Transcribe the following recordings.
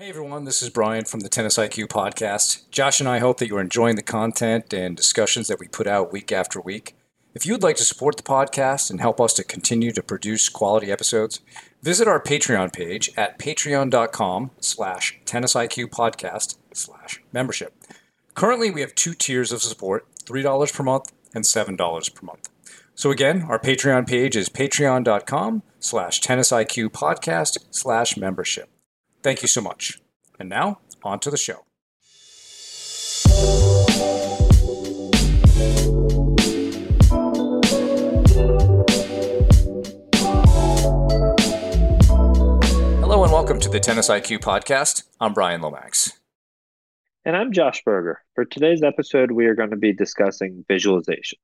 Hey everyone, this is Brian from the Tennis IQ podcast. Josh and I hope that you're enjoying the content and discussions that we put out week after week. If you would like to support the podcast and help us to continue to produce quality episodes, visit our Patreon page at patreon.com slash tennisiqpodcast slash membership. Currently, we have two tiers of support, $3 per month and $7 per month. So again, our Patreon page is patreon.com slash tennisiqpodcast slash membership. Thank you so much. And now, on to the show. Hello and welcome to the Tennis IQ podcast. I'm Brian Lomax. And I'm Josh Berger. For today's episode, we are going to be discussing visualization.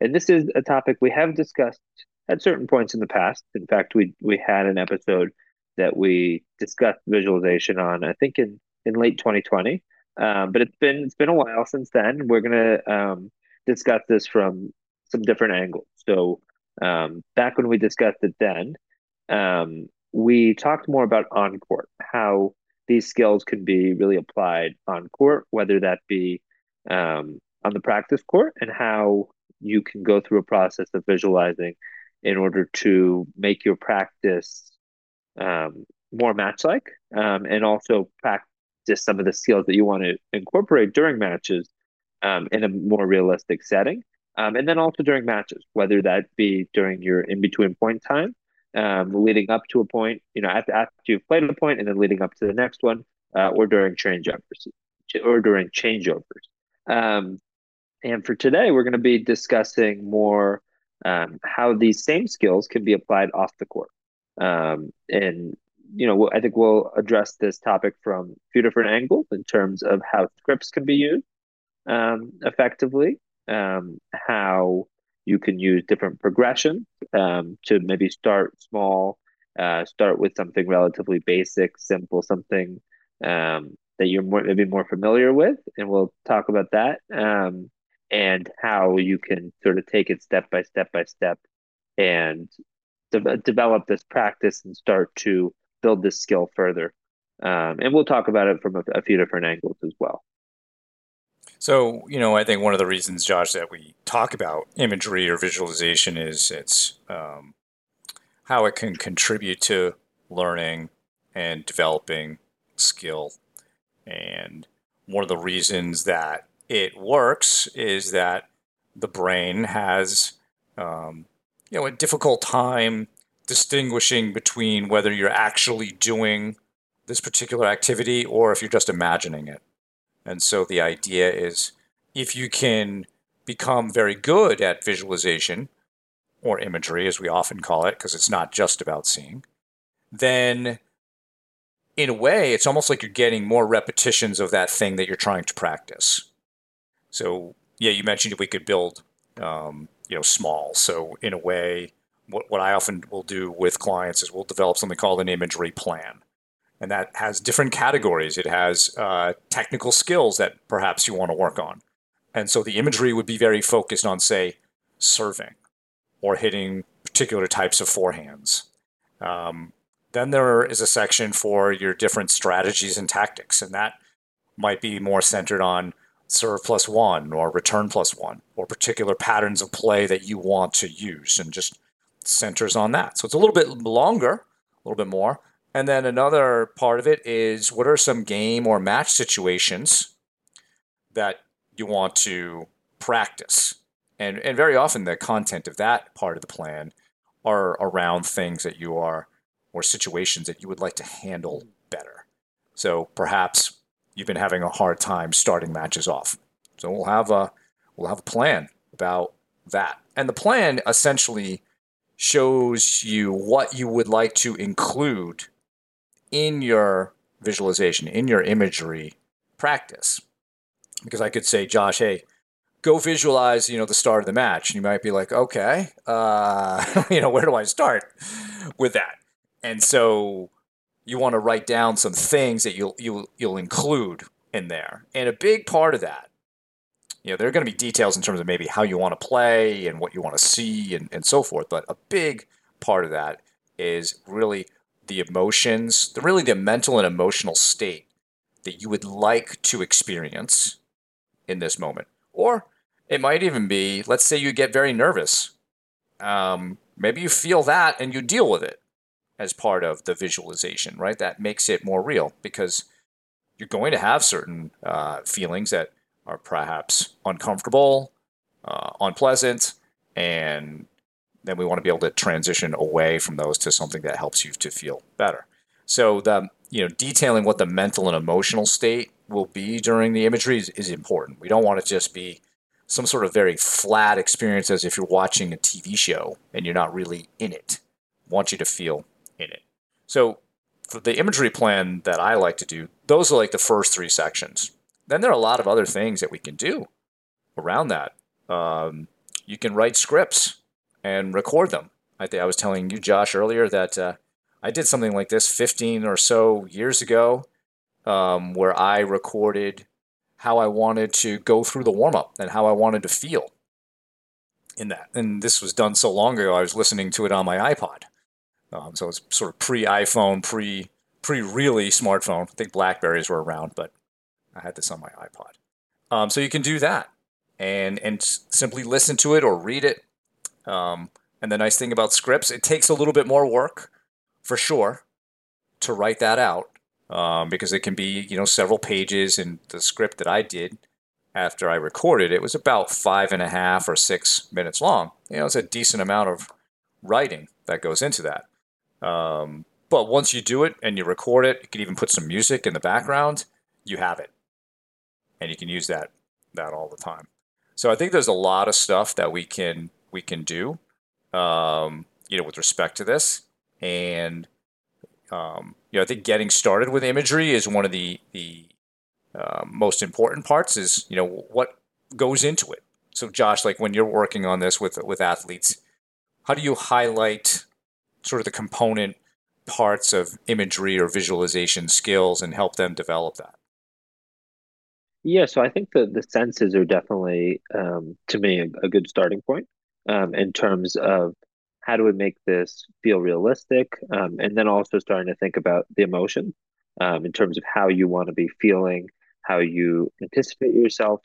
And this is a topic we have discussed at certain points in the past. In fact, we we had an episode that we discussed visualization on, I think in, in late 2020. Um, but it's been it's been a while since then. We're gonna um, discuss this from some different angles. So um, back when we discussed it then, um, we talked more about on court, how these skills can be really applied on court, whether that be um, on the practice court, and how you can go through a process of visualizing in order to make your practice um, more match like um, and also practice some of the skills that you want to incorporate during matches um, in a more realistic setting. Um, and then also during matches, whether that be during your in between point time, um, leading up to a point, you know, after, after you've played a point and then leading up to the next one, uh, or during changeovers, or during changeovers. Um, and for today, we're going to be discussing more how these same skills can be applied off the court. Um, and you know, I think we'll address this topic from a few different angles in terms of how scripts can be used um, effectively, um, how you can use different progressions um, to maybe start small, uh, start with something relatively basic, simple, something um, that you're more, maybe more familiar with, and we'll talk about that um, and how you can sort of take it step by step by step and de- develop this practice and start to build this skill further. Um, and we'll talk about it from a, a few different angles as well. So, you know, I think one of the reasons, Josh, that we talk about imagery or visualization is it's um, how it can contribute to learning and developing skill. And one of the reasons that it works is that the brain has um, you know a difficult time distinguishing between whether you're actually doing this particular activity or if you're just imagining it. And so the idea is if you can become very good at visualization or imagery, as we often call it, because it's not just about seeing, then in a way, it's almost like you're getting more repetitions of that thing that you're trying to practice. So, yeah, you mentioned we could build um, you know small. So in a way, what, what I often will do with clients is we'll develop something called an imagery plan. And that has different categories. It has uh, technical skills that perhaps you want to work on. And so the imagery would be very focused on, say, serving or hitting particular types of forehands. Um, then there is a section for your different strategies and tactics, and that might be more centered on serve plus one or return plus one or particular patterns of play that you want to use and just centers on that. So it's a little bit longer, a little bit more. And then another part of it is what are some game or match situations that you want to practice? And, and very often the content of that part of the plan are around things that you are or situations that you would like to handle better. So perhaps you've been having a hard time starting matches off. So we'll have a we'll have a plan about that. And the plan essentially shows you what you would like to include in your visualization, in your imagery practice. Because I could say, Josh, hey, go visualize, you know, the start of the match. And you might be like, okay, uh, you know, where do I start with that? And so you want to write down some things that you'll you'll you'll include in there. And a big part of that, you know, there are going to be details in terms of maybe how you want to play and what you want to see and, and so forth. But a big part of that is really the emotions, the really the mental and emotional state that you would like to experience in this moment. Or it might even be, let's say you get very nervous. Um, maybe you feel that and you deal with it as part of the visualization, right? That makes it more real because you're going to have certain uh, feelings that are perhaps uncomfortable, uh, unpleasant, and then we want to be able to transition away from those to something that helps you to feel better. So the you know detailing what the mental and emotional state will be during the imagery is, is important. We don't want to just be some sort of very flat experience as if you're watching a TV show and you're not really in it. I want you to feel in it. So for the imagery plan that I like to do, those are like the first three sections. Then there are a lot of other things that we can do around that. Um, you can write scripts and record them. I think I was telling you, Josh, earlier that uh, I did something like this 15 or so years ago, um, where I recorded how I wanted to go through the warm up and how I wanted to feel in that. And this was done so long ago, I was listening to it on my iPod. Um, so it's sort of pre iPhone, pre pre really smartphone. I think Blackberries were around, but I had this on my iPod. Um, so you can do that and and simply listen to it or read it. Um, and the nice thing about scripts, it takes a little bit more work, for sure, to write that out um, because it can be you know several pages. And the script that I did after I recorded it was about five and a half or six minutes long. You know, it's a decent amount of writing that goes into that. Um, but once you do it and you record it, you can even put some music in the background. You have it, and you can use that that all the time. So I think there's a lot of stuff that we can we can do, um, you know, with respect to this, and um, you know, I think getting started with imagery is one of the the uh, most important parts. Is you know what goes into it. So Josh, like when you're working on this with with athletes, how do you highlight sort of the component parts of imagery or visualization skills and help them develop that? Yeah, so I think the the senses are definitely, um, to me, a, a, good starting point um, in terms of how do we make this feel realistic, um, and then also starting to think about the emotion um, in terms of how you want to be feeling, how you anticipate yourself.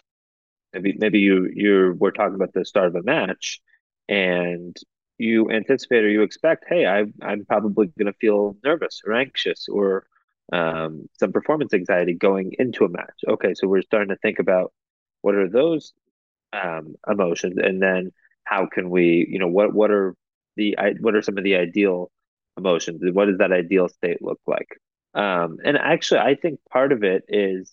Maybe maybe you you're we're talking about the start of a match, and you anticipate or you expect, hey, I, I'm probably going to feel nervous or anxious or um, some performance anxiety going into a match. Okay, so we're starting to think about what are those um, emotions, and then how can we, you know, what what are the what are some of the ideal emotions? What does that ideal state look like? Um, and actually, I think part of it is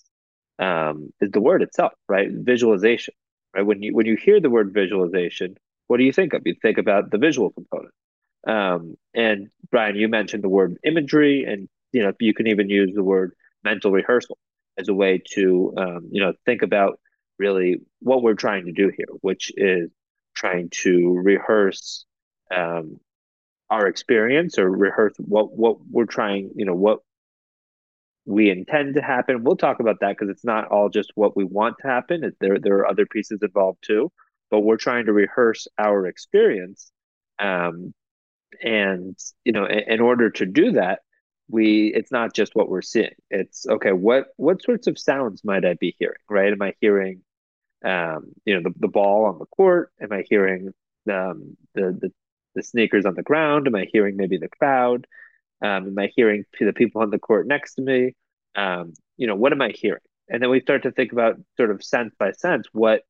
um, is the word itself, right? Visualization, right? When you when you hear the word visualization, what do you think of? You think about the visual component. Um, and Brian, you mentioned the word imagery, and you know you can even use the word mental rehearsal as a way to um, you know think about really what we're trying to do here, which is trying to rehearse um, our experience or rehearse what what we're trying, you know, what we intend to happen. We'll talk about that because it's not all just what we want to happen. There there are other pieces involved too but we're trying to rehearse our experience. Um, and you know, in, in order to do that, we it's not just what we're seeing. It's okay. What what sorts of sounds might I be hearing? Right? Am I hearing, um, you know, the, the ball on the court? Am I hearing um, the the the sneakers on the ground? Am I hearing maybe the crowd? Um, am I hearing the people on the court next to me? Um, you know, what am I hearing? And then we start to think about sort of sense by sense what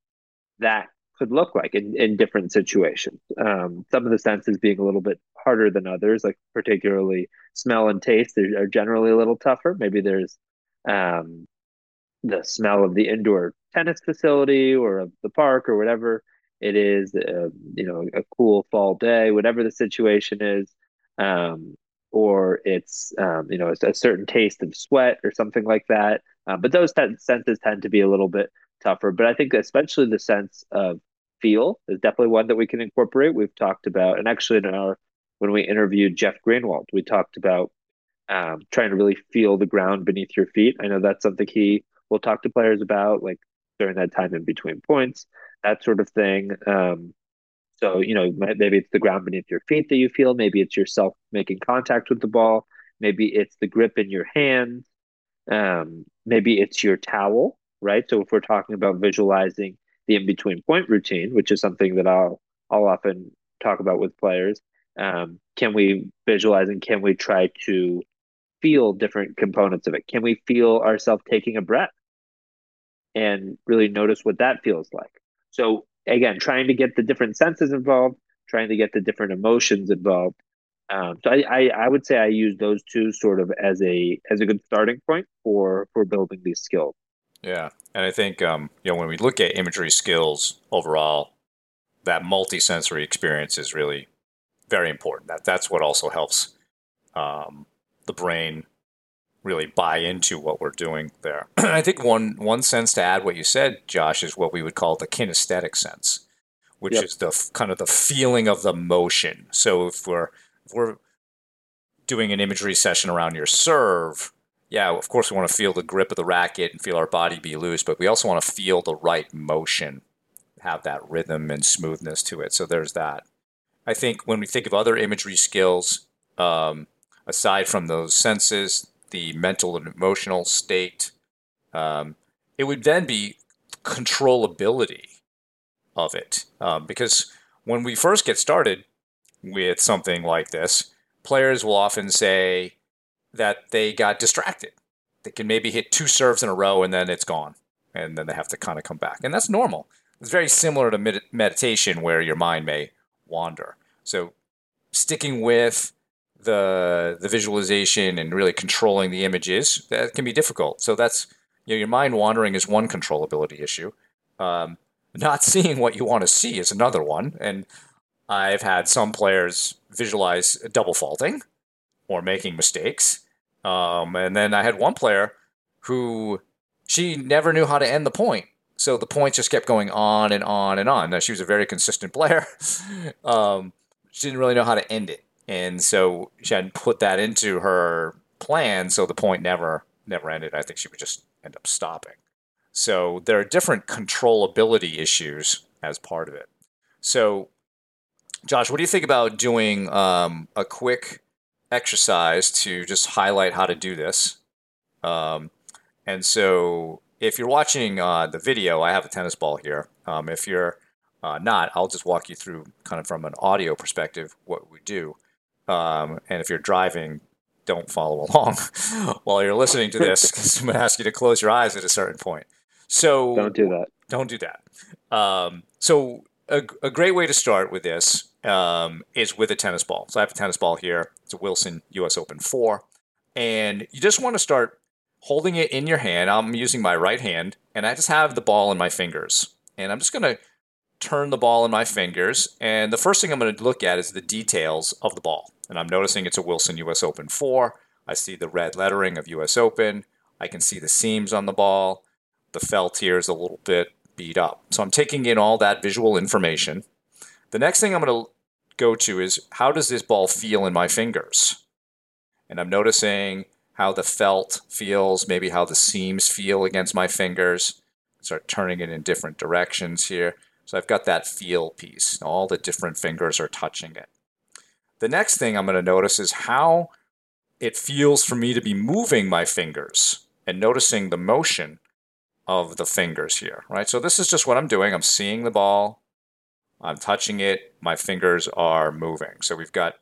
that could look like in, in different situations. Um, some of the senses being a little bit harder than others, like particularly smell and taste they are generally a little tougher. Maybe there's um, the smell of the indoor tennis facility or of the park or whatever it is, uh, you know, a cool fall day, whatever the situation is. Um, or it's, um, you know, a, a certain taste of sweat or something like that. Uh, but those t- senses tend to be a little bit tougher. But I think especially the sense of feel is definitely one that we can incorporate. We've talked about, and actually in our when we interviewed Jeff Greenwald, we talked about um, trying to really feel the ground beneath your feet. I know that's something he will talk to players about, like during that time in between points, that sort of thing. Um, so you know, maybe it's the ground beneath your feet that you feel. Maybe it's yourself making contact with the ball. maybe it's the grip in your hand, um, maybe it's your towel, right? So if we're talking about visualizing the in between point routine, which is something that I'll I'll often talk about with players, um, can we visualize and can we try to feel different components of it? Can we feel ourselves taking a breath and really notice what that feels like? So again, trying to get the different senses involved, trying to get the different emotions involved. Um, so I, I, I would say I use those two sort of as a as a good starting point for for building these skills. Yeah, and I think um, you know when we look at imagery skills overall, that multisensory experience is really very important. That that's what also helps um, the brain really buy into what we're doing there. I think one one sense to add what you said, Josh, is what we would call the kinesthetic sense, which yep. is the kind of the feeling of the motion. So if we're if we're doing an imagery session around your serve, yeah, of course we want to feel the grip of the racket and feel our body be loose, but we also want to feel the right motion, have that rhythm and smoothness to it. So there's that. I think when we think of other imagery skills, um, aside from those senses, the mental and emotional state, um, it would then be controllability of it. Um, because when we first get started with something like this, players will often say that they got distracted. They can maybe hit two serves in a row and then it's gone. And then they have to kind of come back. And that's normal. It's very similar to med- meditation where your mind may wander. So sticking with the the visualization and really controlling the images that can be difficult. So that's you know your mind wandering is one controllability issue. Um, not seeing what you want to see is another one. And I've had some players visualize double faulting or making mistakes. Um, and then I had one player who she never knew how to end the point. So the point just kept going on and on and on. Now, she was a very consistent player. um, she didn't really know how to end it and so she hadn't put that into her plan. So the point never never ended. I think she would just end up stopping. So there are different controllability issues as part of it. So, Josh, what do you think about doing um, a quick exercise to just highlight how to do this? Um, and so, if you're watching uh, the video, I have a tennis ball here. Um, if you're uh, not, I'll just walk you through kind of from an audio perspective what we do. Um, and if you're driving, don't follow along while you're listening to this because I'm going to ask you to close your eyes at a certain point. So don't do that. Don't do that. Um, so a, a, great way to start with this um, is with a tennis ball. So I have a tennis ball here. It's a Wilson U.S. Open four, and you just want to start holding it in your hand. I'm using my right hand, and I just have the ball in my fingers, and I'm just going to turn the ball in my fingers. And the first thing I'm going to look at is the details of the ball and I'm noticing it's a Wilson US Open 4. I see the red lettering of US Open. I can see the seams on the ball. The felt here is a little bit beat up. So I'm taking in all that visual information. The next thing I'm going to go to is how does this ball feel in my fingers? And I'm noticing how the felt feels, maybe how the seams feel against my fingers. Start turning it in different directions here. So I've got that feel piece. All the different fingers are touching it. The next thing I'm going to notice is how it feels for me to be moving my fingers and noticing the motion of the fingers here, right? So this is just what I'm doing. I'm seeing the ball, I'm touching it, my fingers are moving. So we've got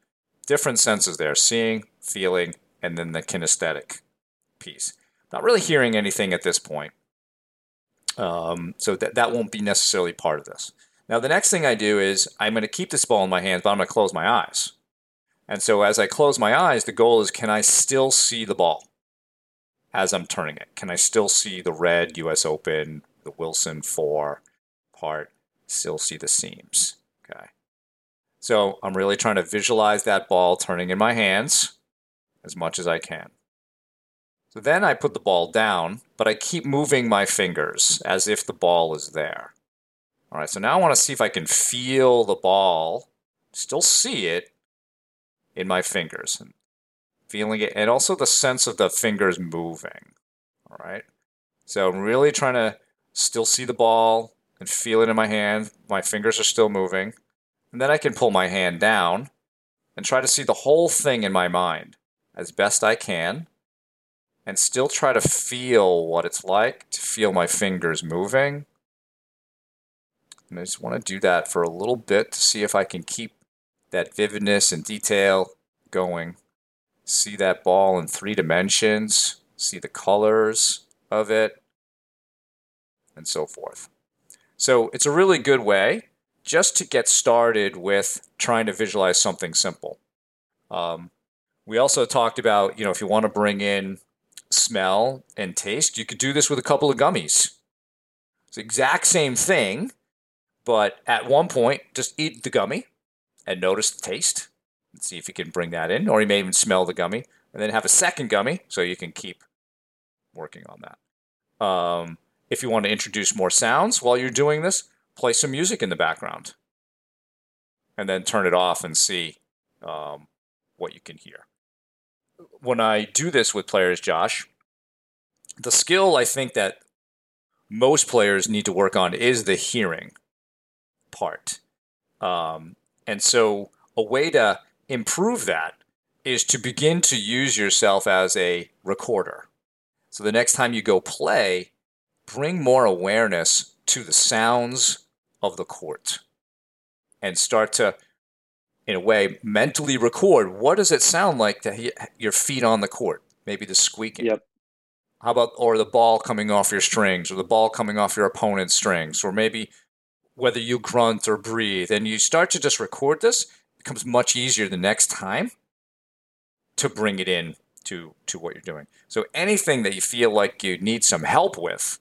different senses there seeing, feeling, and then the kinesthetic piece. Not really hearing anything at this point. Um, so that, that won't be necessarily part of this. Now, the next thing I do is I'm going to keep this ball in my hands, but I'm going to close my eyes. And so as I close my eyes, the goal is can I still see the ball as I'm turning it? Can I still see the red US Open, the Wilson 4 part, still see the seams? Okay. So I'm really trying to visualize that ball turning in my hands as much as I can. So then I put the ball down, but I keep moving my fingers as if the ball is there. All right, so now I want to see if I can feel the ball, still see it, in my fingers and feeling it, and also the sense of the fingers moving. All right. So I'm really trying to still see the ball and feel it in my hand. My fingers are still moving. And then I can pull my hand down and try to see the whole thing in my mind as best I can and still try to feel what it's like to feel my fingers moving. And I just want to do that for a little bit to see if I can keep that vividness and detail going. See that ball in three dimensions, see the colors of it, and so forth. So it's a really good way just to get started with trying to visualize something simple. Um, we also talked about, you know, if you want to bring in smell and taste, you could do this with a couple of gummies. It's the exact same thing, but at one point, just eat the gummy and notice the taste and see if you can bring that in, or you may even smell the gummy and then have a second gummy so you can keep working on that. Um, if you want to introduce more sounds while you're doing this, play some music in the background and then turn it off and see um, what you can hear. When I do this with players, Josh, the skill I think that most players need to work on is the hearing part. Um, and so, a way to improve that is to begin to use yourself as a recorder. So, the next time you go play, bring more awareness to the sounds of the court and start to, in a way, mentally record what does it sound like to he- your feet on the court? Maybe the squeaking. Yep. How about, or the ball coming off your strings, or the ball coming off your opponent's strings, or maybe whether you grunt or breathe, and you start to just record this, it becomes much easier the next time to bring it in to to what you're doing. So anything that you feel like you need some help with,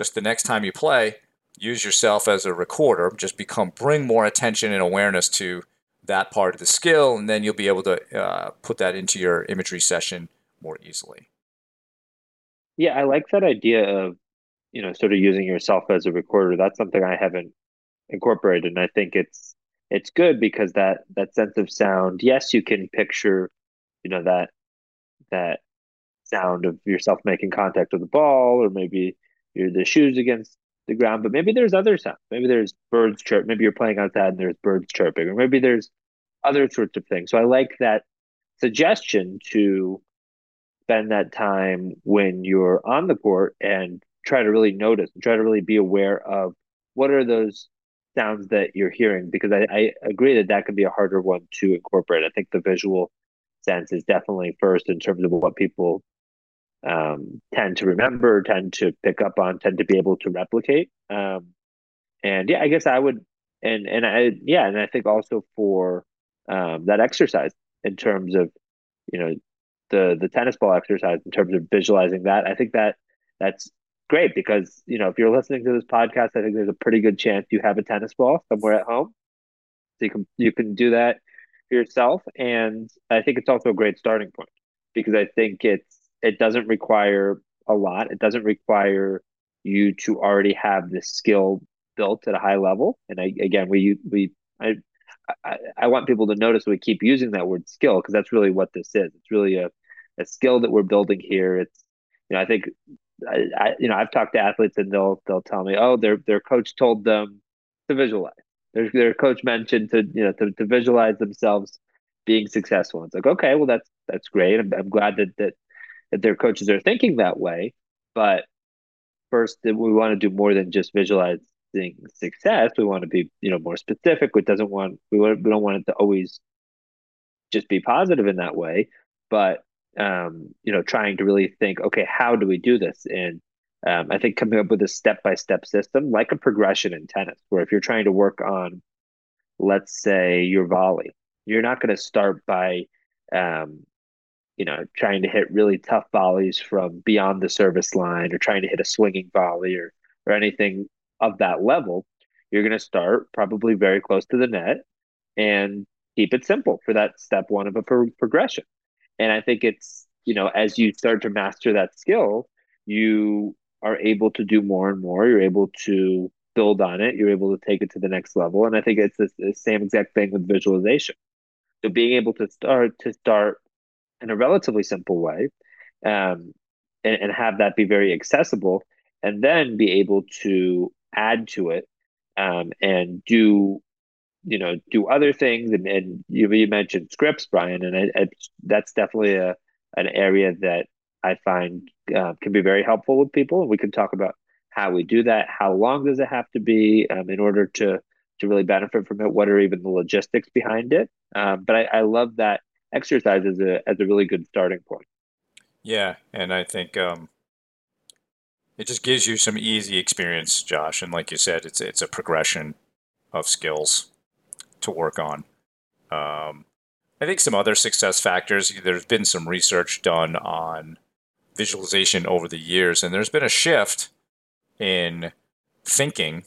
just the next time you play, use yourself as a recorder. Just become bring more attention and awareness to that part of the skill, and then you'll be able to uh, put that into your imagery session more easily. Yeah, I like that idea of you know sort of using yourself as a recorder. That's something I haven't incorporated, and I think it's it's good because that that sense of sound. Yes, you can picture, you know that that sound of yourself making contact with the ball, or maybe your the shoes against the ground. But maybe there's other sounds. Maybe there's birds chirp. Maybe you're playing outside and there's birds chirping, or maybe there's other sorts of things. So I like that suggestion to spend that time when you're on the court and try to really notice try to really be aware of what are those sounds that you're hearing because I, I agree that that can be a harder one to incorporate. I think the visual sense is definitely first in terms of what people um, tend to remember, tend to pick up on, tend to be able to replicate. Um, and yeah, I guess I would, and and I yeah, and I think also for um, that exercise in terms of you know the the tennis ball exercise in terms of visualizing that, I think that that's great because you know if you're listening to this podcast, I think there's a pretty good chance you have a tennis ball somewhere at home, so you can you can do that yourself, and I think it's also a great starting point because I think it's it doesn't require a lot. It doesn't require you to already have the skill built at a high level. And I, again, we we I, I, I want people to notice we keep using that word skill because that's really what this is. It's really a a skill that we're building here. It's you know I think I, I you know I've talked to athletes and they'll they'll tell me oh their their coach told them to visualize. Their their coach mentioned to you know to, to visualize themselves being successful. It's like okay, well that's that's great. I'm, I'm glad that that that their coaches are thinking that way. But first, we want to do more than just visualizing success. We want to be, you know, more specific. We doesn't want we want we don't want it to always just be positive in that way, but um, you know, trying to really think, okay, how do we do this? And um, I think coming up with a step by step system, like a progression in tennis, where if you're trying to work on, let's say, your volley, you're not going to start by um, you know, trying to hit really tough volleys from beyond the service line or trying to hit a swinging volley or, or anything of that level, you're going to start probably very close to the net and keep it simple for that step one of a pro- progression. And I think it's, you know, as you start to master that skill, you are able to do more and more. You're able to build on it. You're able to take it to the next level. And I think it's the, the same exact thing with visualization. So being able to start to start in a relatively simple way um, and, and have that be very accessible and then be able to add to it um, and do you know do other things and, and you, you mentioned scripts brian and I, I, that's definitely a, an area that I find uh, can be very helpful with people, and we can talk about how we do that. How long does it have to be um, in order to to really benefit from it? What are even the logistics behind it? Um, but I, I, love that exercise as a as a really good starting point. Yeah, and I think um, it just gives you some easy experience, Josh. And like you said, it's it's a progression of skills to work on. Um, I think some other success factors. There's been some research done on visualization over the years, and there's been a shift in thinking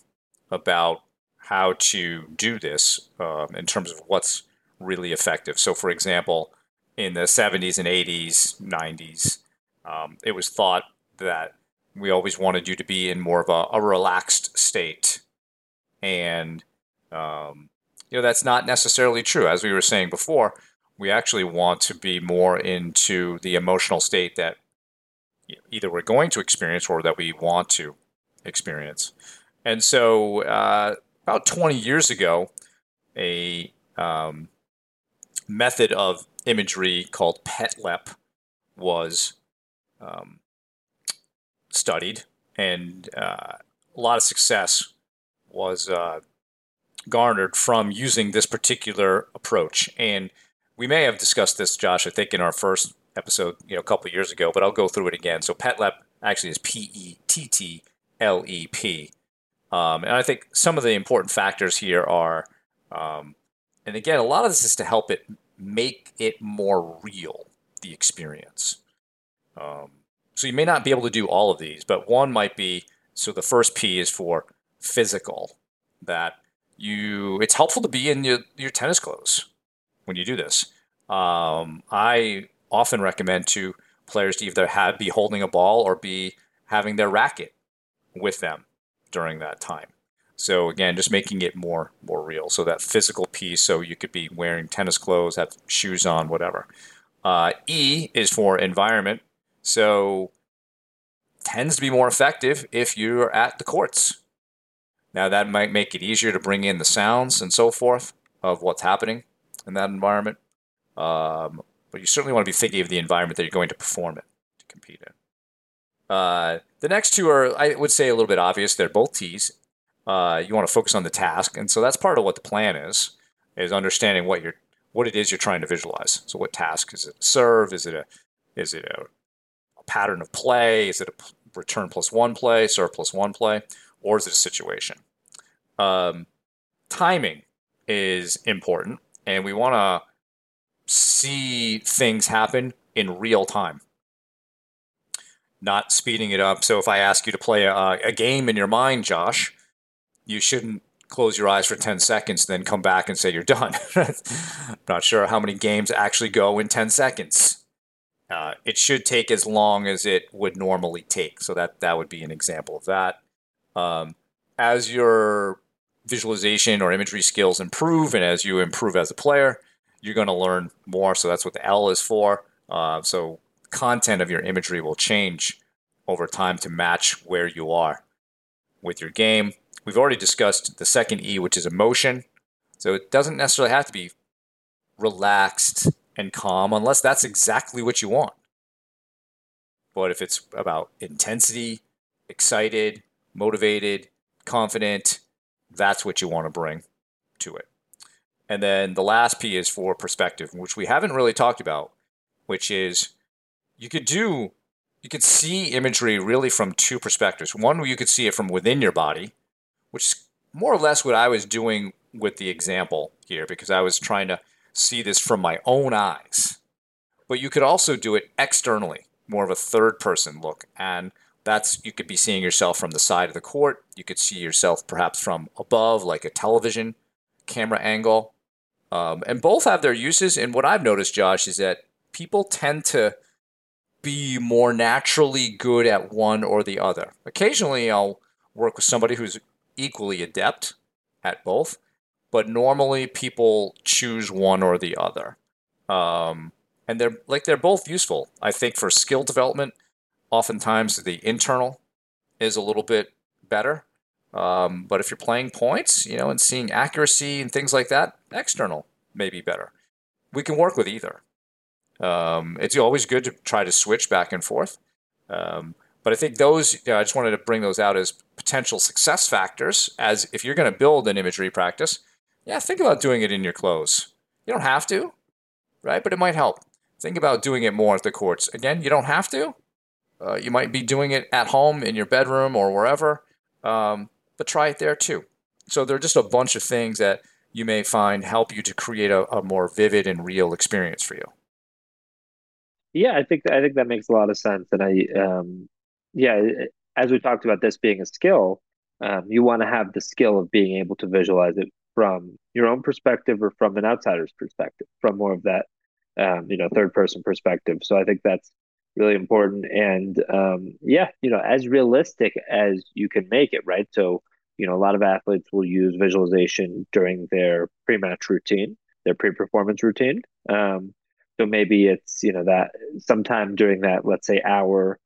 about how to do this um, in terms of what's really effective. So, for example, in the 70s and 80s, 90s, um, it was thought that we always wanted you to be in more of a, a relaxed state. And, um, you know, that's not necessarily true. As we were saying before, we actually want to be more into the emotional state that either we're going to experience or that we want to experience. And so, uh, about 20 years ago, a um, method of imagery called PETTLEP was um, studied, and uh, a lot of success was uh, garnered from using this particular approach. And we may have discussed this, Josh, I think, in our first episode, you know, a couple years ago, but I'll go through it again. So PETTLEP actually is P E T T L E P. Um, and I think some of the important factors here are, um, and again, a lot of this is to help it make it more real, the experience. Um, so you may not be able to do all of these, but one might be so the first P is for physical, that you it's helpful to be in your, your tennis clothes when you do this. Um, I often recommend to players to either have be holding a ball or be having their racket with them during that time. So again, just making it more more real. So that physical piece. So you could be wearing tennis clothes, have shoes on, whatever. Uh, e is for environment. So tends to be more effective if you're at the courts. Now that might make it easier to bring in the sounds and so forth of what's happening in that environment. Um, but you certainly want to be thinking of the environment that you're going to perform it to compete in. Uh, the next two are, I would say, a little bit obvious. They're both T's. Uh, you want to focus on the task, and so that's part of what the plan is: is understanding what you're, what it is you're trying to visualize. So, what task is it? serve? Is it a, is it a, a pattern of play? Is it a return plus one play, serve plus one play, or is it a situation? Um, timing is important, and we want to see things happen in real time not speeding it up. So if I ask you to play a, a game in your mind, Josh, you shouldn't close your eyes for 10 seconds, then come back and say you're done. Not sure how many games actually go in 10 seconds. Uh, it should take as long as it would normally take. So that, that would be an example of that. Um, as your visualization or imagery skills improve and as you improve as a player, you're going to learn more. So that's what the L is for. Uh, so content of your imagery will change over time to match where you are with your game. We've already discussed the second E, which is emotion. So it doesn't necessarily have to be relaxed and calm unless that's exactly what you want. But if it's about intensity, excited, motivated, confident, that's what you want to bring to it. And then the last P is for perspective, which we haven't really talked about, which is you could do you could see imagery really from two perspectives. One, you could see it from within your body, which is more or less what I was doing with the example here, because I was trying to see this from my own eyes. But you could also do it externally, more of a third person look. And that's you could be seeing yourself from the side of the court. You could see yourself perhaps from above, like a television camera angle. Um, and both have their uses. And what I've noticed, Josh, is that people tend to be more naturally good at one or the other. Occasionally, I'll work with somebody who's equally adept at both, but normally people choose one or the other. Um, and they're like they're both useful. I think for skill development, oftentimes the internal is a little bit better. Um, but if you're playing points, you know, and seeing accuracy and things like that, external may be better. We can work with either. Um, it's always good to try to switch back and forth. Um, but I think those, you know, I just wanted to bring those out as potential success factors. As if you're going to build an imagery practice, yeah, think about doing it in your clothes. You don't have to, right? But it might help. Think about doing it more at the courts. Again, you don't have to. Uh, you might be doing it at home in your bedroom or wherever, um, but try it there too. So there are just a bunch of things that you may find help you to create a, a more vivid and real experience for you. Yeah, I think I think that makes a lot of sense, and I, um, yeah, as we talked about this being a skill, um, you want to have the skill of being able to visualize it from your own perspective or from an outsider's perspective, from more of that, um, you know, third person perspective. So I think that's really important, and um, yeah, you know, as realistic as you can make it, right? So you know, a lot of athletes will use visualization during their pre-match routine, their pre-performance routine. Um, so maybe it's, you know, that sometime during that, let's say hour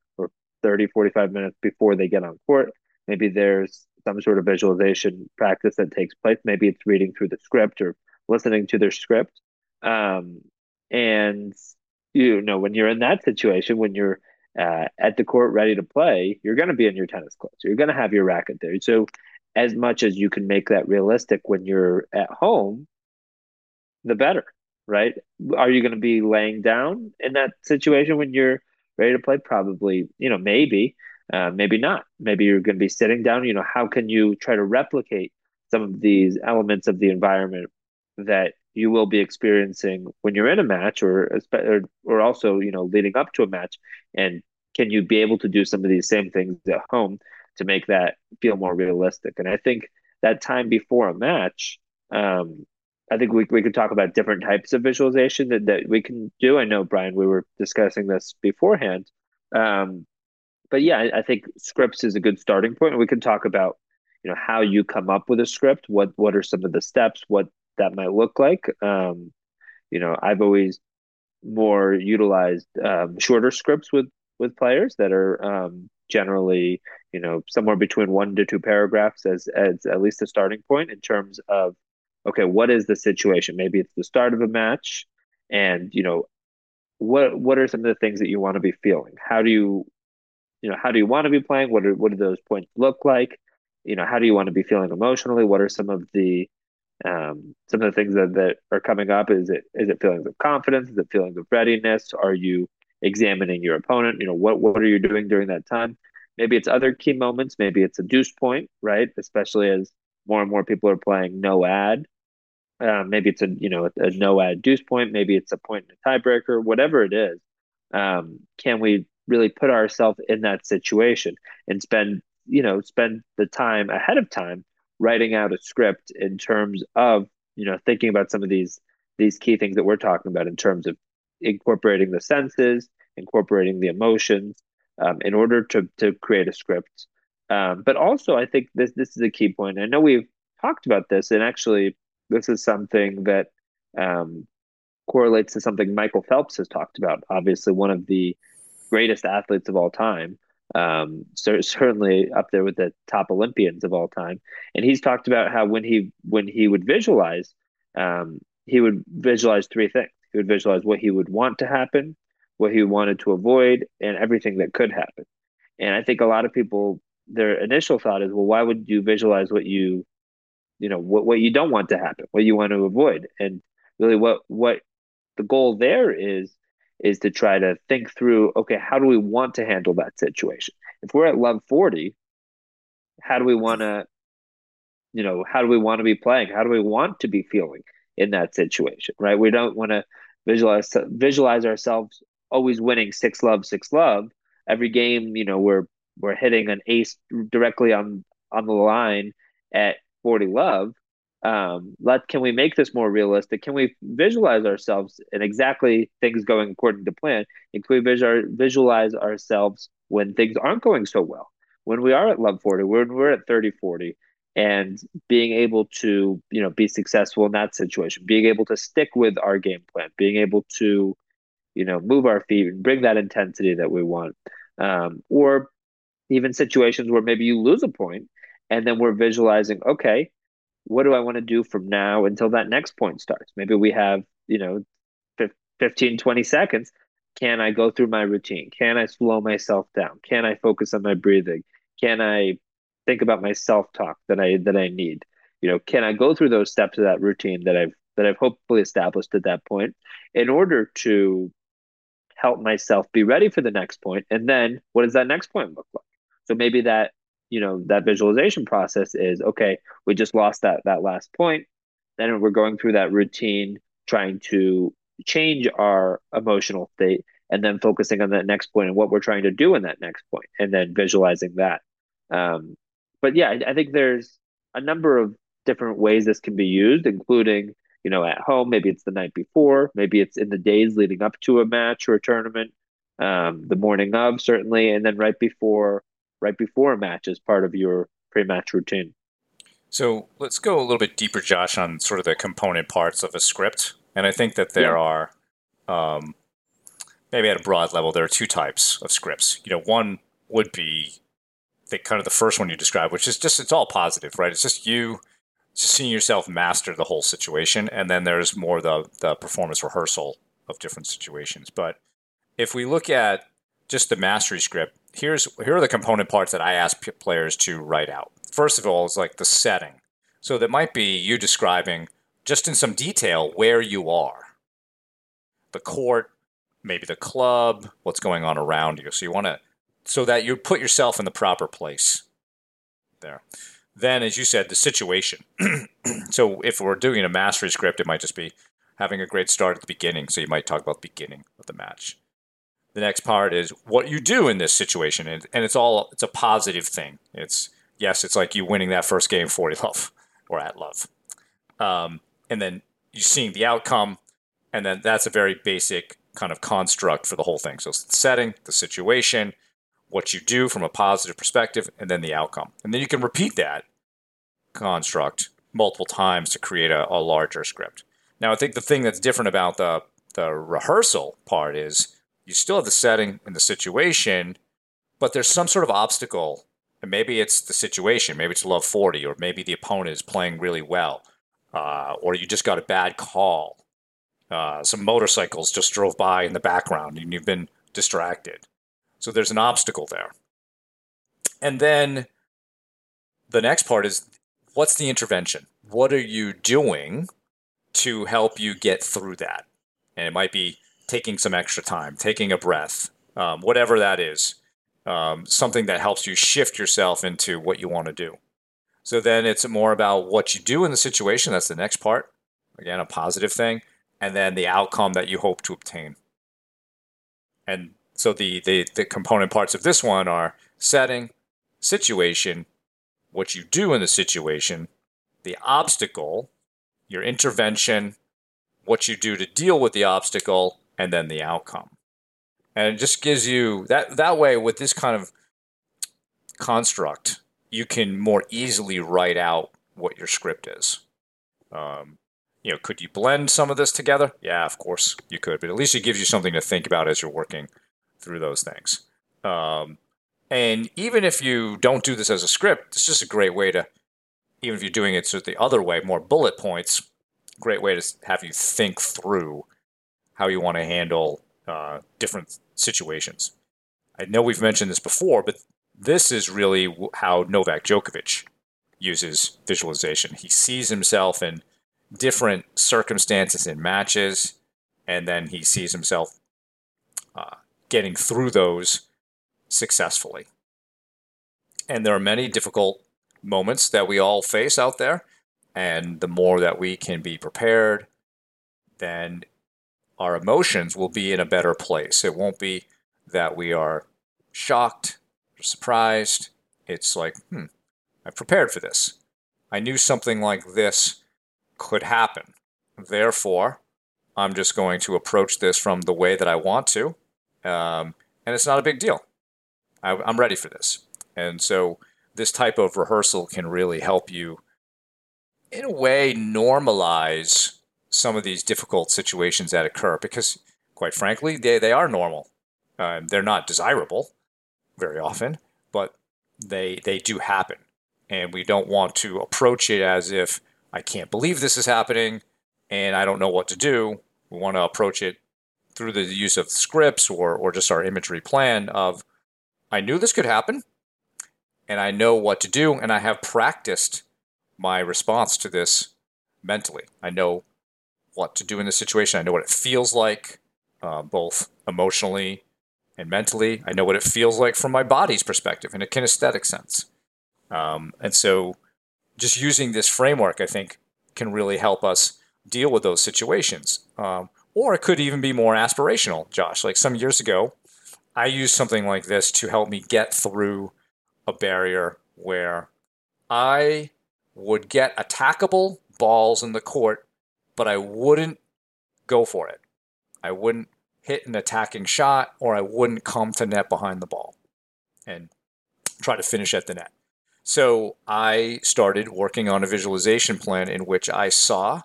30, 45 minutes before they get on court, maybe there's some sort of visualization practice that takes place. Maybe it's reading through the script or listening to their script. Um, and, you know, when you're in that situation, when you're uh, at the court ready to play, you're going to be in your tennis clothes. You're going to have your racket there. So as much as you can make that realistic when you're at home, the better, right? Are you going to be laying down in that situation when you're ready to play? Probably, you know, maybe, uh, maybe not. Maybe you're going to be sitting down. You know, how can you try to replicate some of these elements of the environment that you will be experiencing when you're in a match or, or or also you know leading up to a match and can you be able to do some of these same things at home to make that feel more realistic. And I think that time before a match, um, I think we, we could talk about different types of visualization that, that we can do. I know, Brian, we were discussing this beforehand. Um, but yeah, I, I think scripts is a good starting point. We can talk about, you know, how you come up with a script, what what are some of the steps, what that might look like. Um, you know, I've always more utilized um, shorter scripts with with players that are um, generally you know somewhere between one to two paragraphs as as at least a starting point in terms of okay what is the situation maybe it's the start of a match and you know what what are some of the things that you want to be feeling how do you you know how do you want to be playing what are what do those points look like you know how do you want to be feeling emotionally what are some of the um, some of the things that, that are coming up is it is it feelings of confidence is it feelings of readiness are you examining your opponent. You know, what what are you doing during that time? Maybe it's other key moments. Maybe it's a deuce point, right? Especially as more and more people are playing no ad. Uh, maybe it's a you know a, no ad deuce point. Maybe it's a point in a tiebreaker. Whatever it is, um, can we really put ourselves in that situation and spend you know spend the time ahead of time writing out a script in terms of you know thinking about some of these these key things that we're talking about in terms of incorporating the senses, incorporating the emotions um, in order to to create a script. Um, but also, I think this this is a key point. I know we've talked about this, and actually, this is something that um, correlates to something Michael Phelps has talked about. Obviously, one of the greatest athletes of all time. Um, so certainly up there with the top Olympians of all time. And he's talked about how when he when he would visualize, um, he would visualize three things. He would visualize what he would want to happen, what he wanted to avoid, and everything that could happen. And I think a lot of people, their initial thought is, well, why would you visualize what you, you know, what, what you don't want to happen, what you want to avoid? And really what what the goal there is is to try to think through, okay, how do we want to handle that situation? If we're at love 40, how do we want to, you know, how do we want to be playing? How do we want to be feeling? in that situation, right? We don't want to visualize visualize ourselves always winning six love, six love. Every game, you know, we're we're hitting an ace directly on on the line at 40 love. Um, let can we make this more realistic? Can we visualize ourselves and exactly things going according to plan? And can we visual, visualize ourselves when things aren't going so well? When we are at love 40, when we're at 30 40, and being able to you know be successful in that situation being able to stick with our game plan being able to you know move our feet and bring that intensity that we want um, or even situations where maybe you lose a point and then we're visualizing okay what do i want to do from now until that next point starts maybe we have you know 15, 20 seconds, can I go through my routine? Can I slow myself down? Can I focus on my breathing? Can I think about my self-talk that I that I need? You know, can I go through those steps of that routine that I've that I've hopefully established at that point in order to help myself be ready for the next point? And then what does that next point look like? So maybe that, you know, that visualization process is okay, we just lost that that last point. Then we're going through that routine trying to change our emotional state and then focusing on that next point and what we're trying to do in that next point and then visualizing that um, but yeah I, I think there's a number of different ways this can be used including you know at home maybe it's the night before maybe it's in the days leading up to a match or a tournament um, the morning of certainly and then right before right before a match as part of your pre-match routine so let's go a little bit deeper josh on sort of the component parts of a script and I think that there yeah. are, um, maybe at a broad level, there are two types of scripts. You know, one would be the kind of the first one you described, which is just it's all positive, right? It's just you just seeing yourself master the whole situation, and then there's more the the performance rehearsal of different situations. But if we look at just the mastery script, here's here are the component parts that I ask players to write out. First of all, is like the setting. So that might be you describing just in some detail where you are the court, maybe the club, what's going on around you. So you want to, so that you put yourself in the proper place there. Then, as you said, the situation. so if we're doing a mastery script, it might just be having a great start at the beginning. So you might talk about the beginning of the match. The next part is what you do in this situation, and, and it's all it's a positive thing. It's yes, it's like you winning that first game 40 love or at love. Um, and then you're seeing the outcome, and then that's a very basic kind of construct for the whole thing. So it's the setting, the situation, what you do from a positive perspective, and then the outcome. And then you can repeat that construct multiple times to create a, a larger script. Now, I think the thing that's different about the the rehearsal part is you still have the setting and the situation, but there's some sort of obstacle. And maybe it's the situation, maybe it's love 40, or maybe the opponent is playing really well, uh, or you just got a bad call. Uh, some motorcycles just drove by in the background and you've been distracted. So there's an obstacle there. And then the next part is what's the intervention? What are you doing to help you get through that? And it might be taking some extra time, taking a breath, um, whatever that is, um, something that helps you shift yourself into what you want to do. So then it's more about what you do in the situation. That's the next part. Again, a positive thing. And then the outcome that you hope to obtain. And so the, the, the component parts of this one are setting, situation, what you do in the situation, the obstacle, your intervention, what you do to deal with the obstacle, and then the outcome. And it just gives you that that way with this kind of construct, you can more easily write out what your script is. Um, you know, could you blend some of this together? Yeah, of course you could, but at least it gives you something to think about as you're working through those things. Um, and even if you don't do this as a script, it's just a great way to, even if you're doing it sort of the other way, more bullet points, great way to have you think through how you want to handle uh, different situations. I know we've mentioned this before, but this is really how Novak Djokovic uses visualization. He sees himself in different circumstances in matches, and then he sees himself uh, getting through those successfully. And there are many difficult moments that we all face out there, and the more that we can be prepared, then our emotions will be in a better place. It won't be that we are shocked or surprised. It's like, hmm, I prepared for this. I knew something like this could happen. Therefore, I'm just going to approach this from the way that I want to. Um, and it's not a big deal. I, I'm ready for this. And so, this type of rehearsal can really help you, in a way, normalize some of these difficult situations that occur because, quite frankly, they, they are normal. Uh, they're not desirable, very often, but they they do happen, and we don't want to approach it as if I can't believe this is happening and I don't know what to do. We want to approach it through the use of scripts or, or just our imagery plan of I knew this could happen and I know what to do and I have practiced my response to this mentally. I know what to do in this situation. I know what it feels like, uh, both emotionally and mentally. I know what it feels like from my body's perspective in a kinesthetic sense. Um, and so just using this framework, I think, can really help us deal with those situations. Um, or it could even be more aspirational, Josh. Like some years ago, I used something like this to help me get through a barrier where I would get attackable balls in the court, but I wouldn't go for it. I wouldn't hit an attacking shot or I wouldn't come to net behind the ball and try to finish at the net. So I started working on a visualization plan in which I saw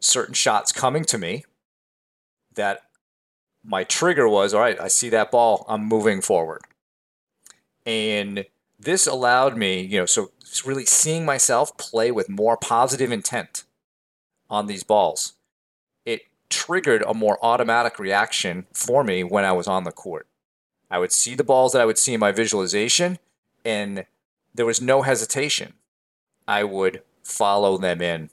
certain shots coming to me that my trigger was all right, I see that ball, I'm moving forward. And this allowed me, you know, so really seeing myself play with more positive intent on these balls. It triggered a more automatic reaction for me when I was on the court. I would see the balls that I would see in my visualization, and there was no hesitation. I would follow them in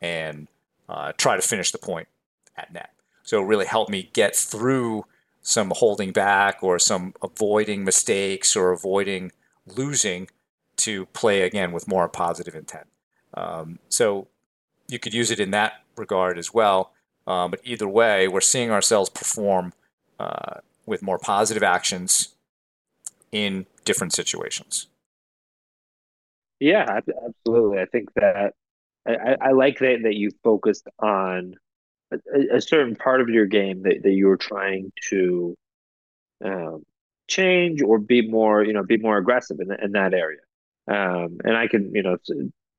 and uh, try to finish the point at net. So it really helped me get through some holding back or some avoiding mistakes or avoiding losing to play again with more positive intent. Um, so you could use it in that regard as well. Um, but either way, we're seeing ourselves perform uh, with more positive actions in different situations. Yeah, absolutely. I think that I, I like that that you focused on a, a, certain part of your game that, that you were trying to um, change or be more, you know, be more aggressive in, in that area. Um, and I can, you know,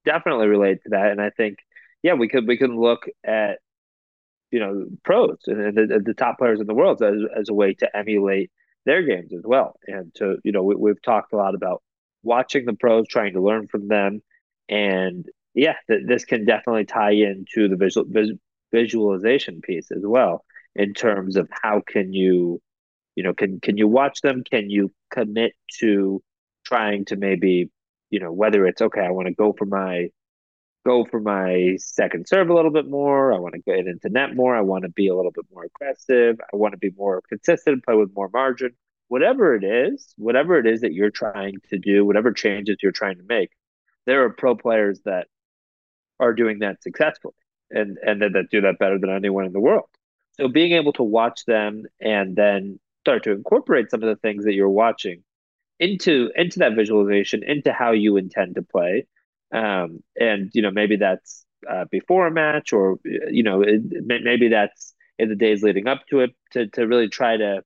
definitely relate to that. And I think, yeah, we could we can look at, you know, pros and the, the top players in the world as as a way to emulate their games as well. And to, you know, we, we've talked a lot about watching the pros, trying to learn from them, and yeah, th- this can definitely tie into the visual vis- visualization piece as well in terms of how can you you know can can you watch them can you commit to trying to maybe you know whether it's okay i want to go for my go for my second serve a little bit more. I want to get into net more. I want to be a little bit more aggressive. I want to be more consistent play with more margin. Whatever it is whatever it is that you're trying to do whatever changes you're trying to make there are pro players that are doing that successfully and and that, that do that better than anyone in the world. So being able to watch them and then start to incorporate some of the things that you're watching into into that visualization into how you intend to play um, and you know maybe that's uh, before a match or you know it, maybe that's in the days leading up to it to, to really try to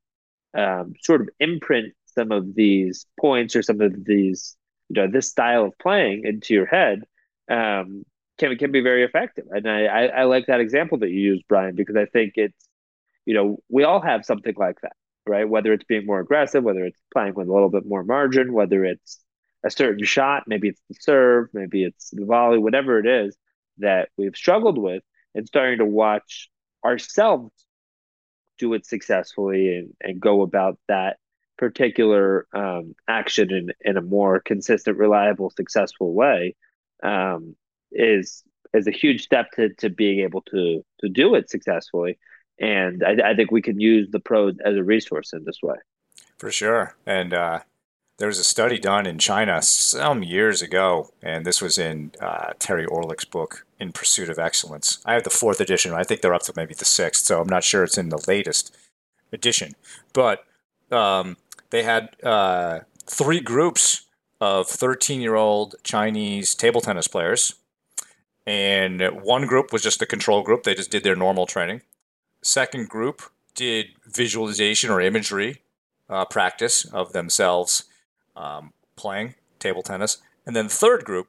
um, sort of imprint some of these points or some of these you know this style of playing into your head um, can can be very effective and I, I I like that example that you used Brian because I think it's you know we all have something like that right? Whether it's being more aggressive, whether it's playing with a little bit more margin, whether it's a certain shot, maybe it's the serve, maybe it's the volley, whatever it is that we've struggled with, and starting to watch ourselves do it successfully and, and go about that particular um, action in, in a more consistent, reliable, successful way um, is is a huge step to, to being able to to do it successfully and I, I, think we can use the pros as a resource in this way. For sure, and uh, there was a study done in China some years ago, and this was in uh, Terry Orlick's book "In Pursuit of Excellence." I have the fourth edition. I think they're up to maybe the sixth, so I'm not sure it's in the latest edition. But um, they had uh, three groups of 13 year old Chinese table tennis players. And one group was just the control group. They just did their normal training second group did visualization or imagery uh, practice of themselves um, playing table tennis. And then the third group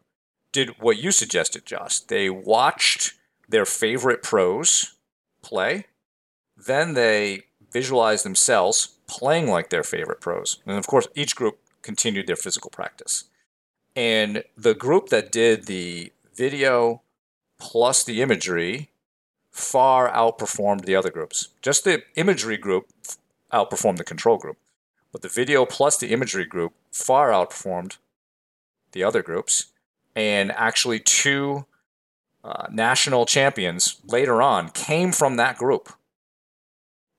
did what you suggested, Josh. They watched their favorite pros play. Then they visualized themselves playing like their favorite pros. And of course, each group continued their physical practice. And the group that did the video plus the imagery far outperformed the other groups. Just the imagery group outperformed the control group. But the video plus the imagery group far outperformed the other groups. And actually, two uh, national champions later on came from that group,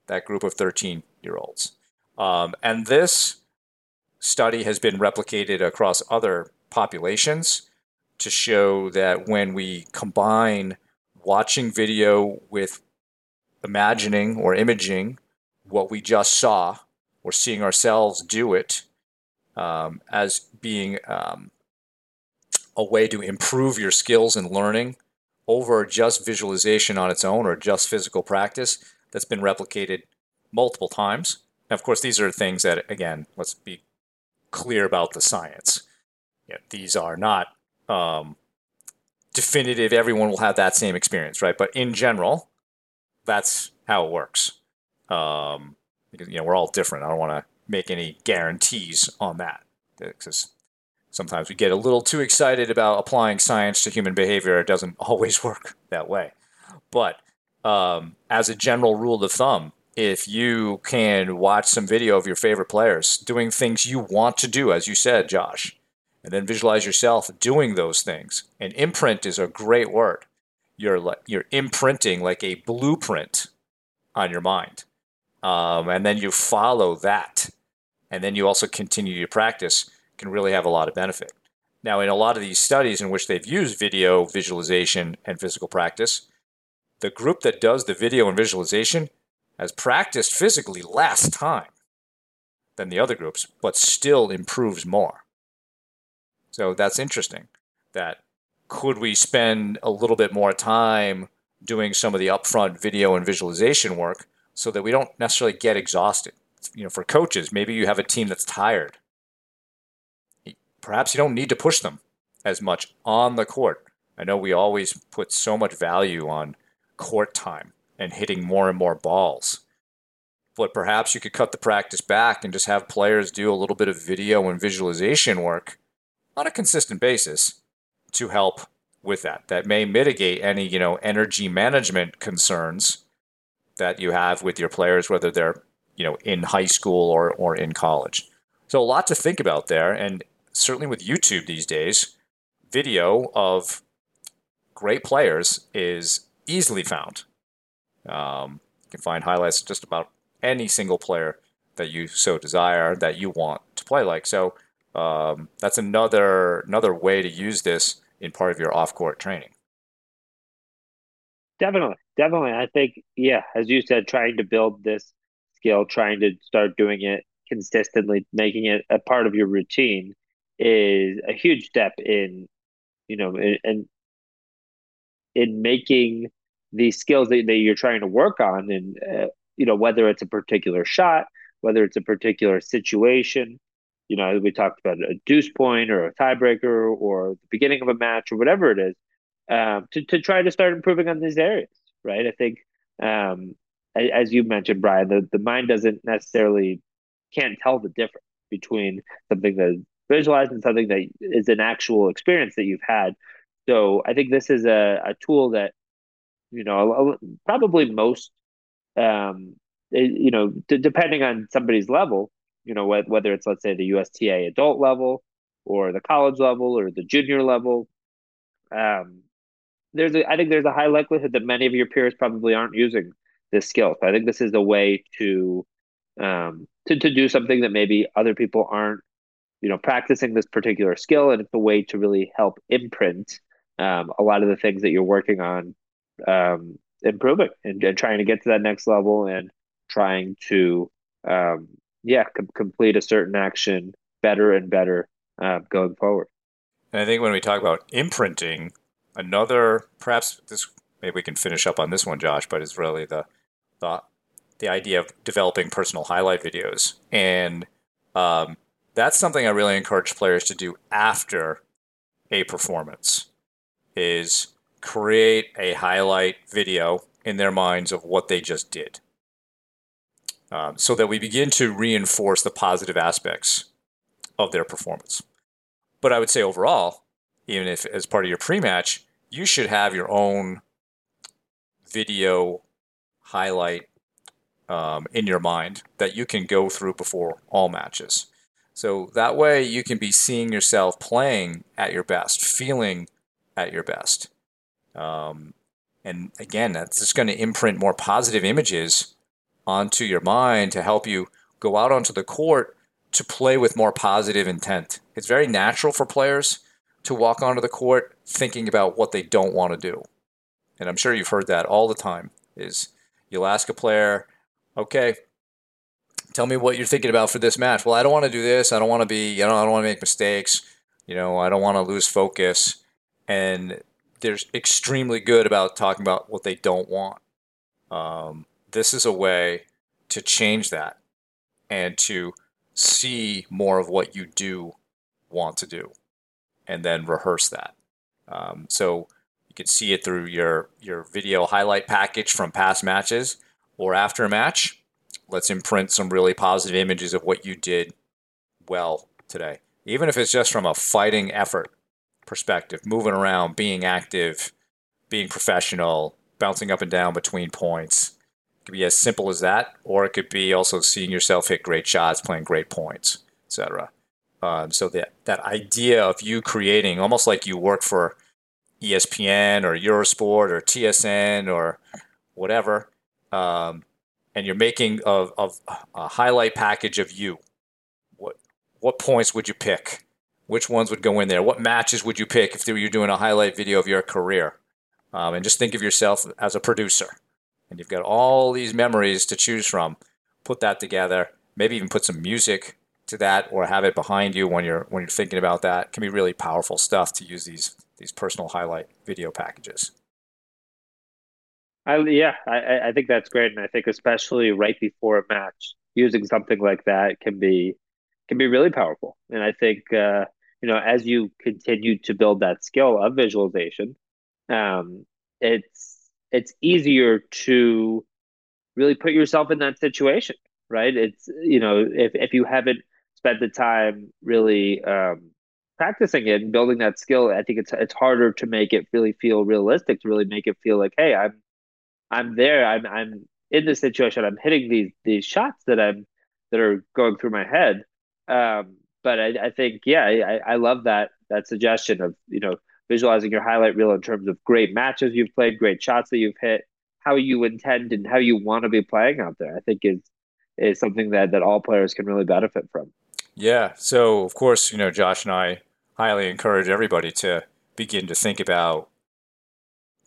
that group of 13 year olds. Um, and this study has been replicated across other populations to show that when we combine watching video with imagining or imaging what we just saw or seeing ourselves do it um, as being um, a way to improve your skills in learning over just visualization on its own or just physical practice that's been replicated multiple times. Now, of course, these are things that, again, let's be clear about the science. Yeah, these are not um, definitive. Everyone will have that same experience, right? But in general, that's how it works. Um, because you know we're all different. I don't want to make any guarantees on that because sometimes we get a little too excited about applying science to human behavior. It doesn't always work that way. But um, as a general rule of thumb, if you can watch some video of your favorite players doing things you want to do, as you said, Josh, and then visualize yourself doing those things. And imprint is a great word. You're you're imprinting like a blueprint on your mind, um, and then you follow that, and then you also continue your practice. Can really have a lot of benefit. Now, in a lot of these studies in which they've used video visualization and physical practice, the group that does the video and visualization has practiced physically less time than the other groups, but still improves more. So that's interesting. That could we spend a little bit more time doing some of the upfront video and visualization work so that we don't necessarily get exhausted? You know, for coaches, maybe you have a team that's tired. Perhaps you don't need to push them as much on the court. I know we always put so much value on court time and hitting more and more balls. But perhaps you could cut the practice back and just have players do a little bit of video and visualization work on a consistent basis to help with that. That may mitigate any, you know, energy management concerns that you have with your players, whether they're, you know, in high school or, or in college. So a lot to think about there. And certainly with YouTube these days, video of great players is easily found. Um, you can find highlights just about any single player that you so desire that you want to play like. So um, that's another another way to use this in part of your off court training. Definitely, definitely. I think yeah, as you said, trying to build this skill, trying to start doing it consistently, making it a part of your routine is a huge step in you know in, in, in making the skills that, that you're trying to work on and uh, you know whether it's a particular shot whether it's a particular situation you know, we talked about a deuce point or a tiebreaker or the beginning of a match or whatever it is, um, to, to try to start improving on these areas, right? I think, um, as you mentioned, Brian, the, the mind doesn't necessarily can't tell the difference between something that is visualized and something that is an actual experience that you've had. So I think this is a, a tool that, you know, probably most, um, you know, d- depending on somebody's level, you know, whether it's let's say the USTA adult level or the college level or the junior level. Um, there's a, I think there's a high likelihood that many of your peers probably aren't using this skill. So I think this is a way to um, to to do something that maybe other people aren't, you know, practicing this particular skill, and it's a way to really help imprint um, a lot of the things that you're working on, um, improving and, and trying to get to that next level and trying to um, yeah, com- complete a certain action better and better uh, going forward. And I think when we talk about imprinting, another perhaps this maybe we can finish up on this one, Josh, but it's really the the the idea of developing personal highlight videos, and um, that's something I really encourage players to do after a performance. Is create a highlight video in their minds of what they just did um, so that we begin to reinforce the positive aspects of their performance. But I would say overall, even if as part of your pre match, you should have your own video highlight um, in your mind that you can go through before all matches. So that way you can be seeing yourself playing at your best, feeling at your best. Um, and again, that's just going to imprint more positive images onto your mind to help you go out onto the court to play with more positive intent. It's very natural for players to walk onto the court thinking about what they don't want to do. And I'm sure you've heard that all the time is you'll ask a player, "Okay, tell me what you're thinking about for this match." Well, I don't want to do this. I don't want to be, you know, I don't want to make mistakes. You know, I don't want to lose focus. And they're extremely good about talking about what they don't want. Um, this is a way to change that and to see more of what you do want to do and then rehearse that. Um, so you can see it through your, your video highlight package from past matches or after a match. Let's imprint some really positive images of what you did well today. Even if it's just from a fighting effort perspective, moving around, being active, being professional, bouncing up and down between points. It could be as simple as that, or it could be also seeing yourself hit great shots, playing great points, etc. Um, so that that idea of you creating, almost like you work for ESPN or Eurosport or TSN or whatever, um, and you're making a, a, a highlight package of you. What what points would you pick? which ones would go in there? What matches would you pick if you were doing a highlight video of your career? Um, and just think of yourself as a producer. And you've got all these memories to choose from. Put that together. Maybe even put some music to that, or have it behind you when you're when you're thinking about that. Can be really powerful stuff to use these these personal highlight video packages. I, yeah, I, I think that's great, and I think especially right before a match, using something like that can be can be really powerful. And I think uh, you know, as you continue to build that skill of visualization, um, it's it's easier to really put yourself in that situation, right? It's you know, if if you haven't spent the time really um, practicing it and building that skill, I think it's it's harder to make it really feel realistic, to really make it feel like, hey, I'm I'm there, I'm I'm in this situation, I'm hitting these these shots that I'm that are going through my head. Um, but I, I think yeah, I, I love that that suggestion of you know visualizing your highlight reel in terms of great matches you've played, great shots that you've hit, how you intend and how you want to be playing out there. I think is is something that that all players can really benefit from. Yeah. So of course, you know, Josh and I highly encourage everybody to begin to think about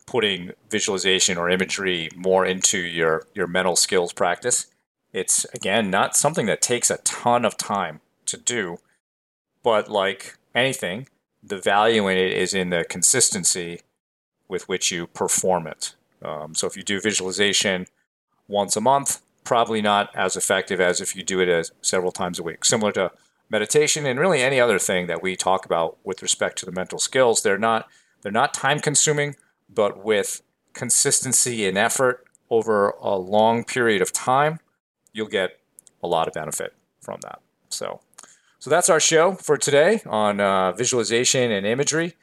putting visualization or imagery more into your your mental skills practice. It's again not something that takes a ton of time to do. But like anything, the value in it is in the consistency with which you perform it. Um, so if you do visualization once a month, probably not as effective as if you do it as several times a week. Similar to meditation and really any other thing that we talk about with respect to the mental skills, they're not they're not time consuming, but with consistency and effort over a long period of time, you'll get a lot of benefit from that. So so that's our show for today on uh, visualization and imagery.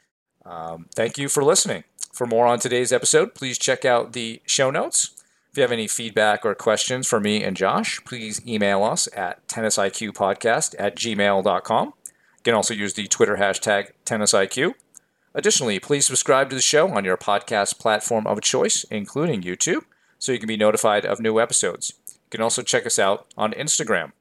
Um, thank you for listening. For more on today's episode, please check out the show notes. If you have any feedback or questions for me and Josh, please email us at tennisiqpodcast at gmail.com. You can also use the Twitter hashtag tennisiq. Additionally, please subscribe to the show on your podcast platform of choice, including YouTube, so you can be notified of new episodes. You can also check us out on Instagram.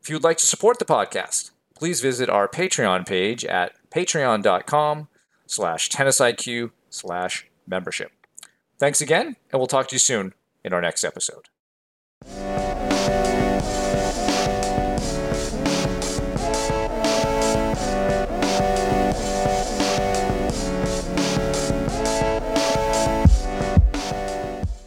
If you'd like to support the podcast, please visit our Patreon page at patreon.com slash tennisiq slash membership. Thanks again, and we'll talk to you soon in our next episode.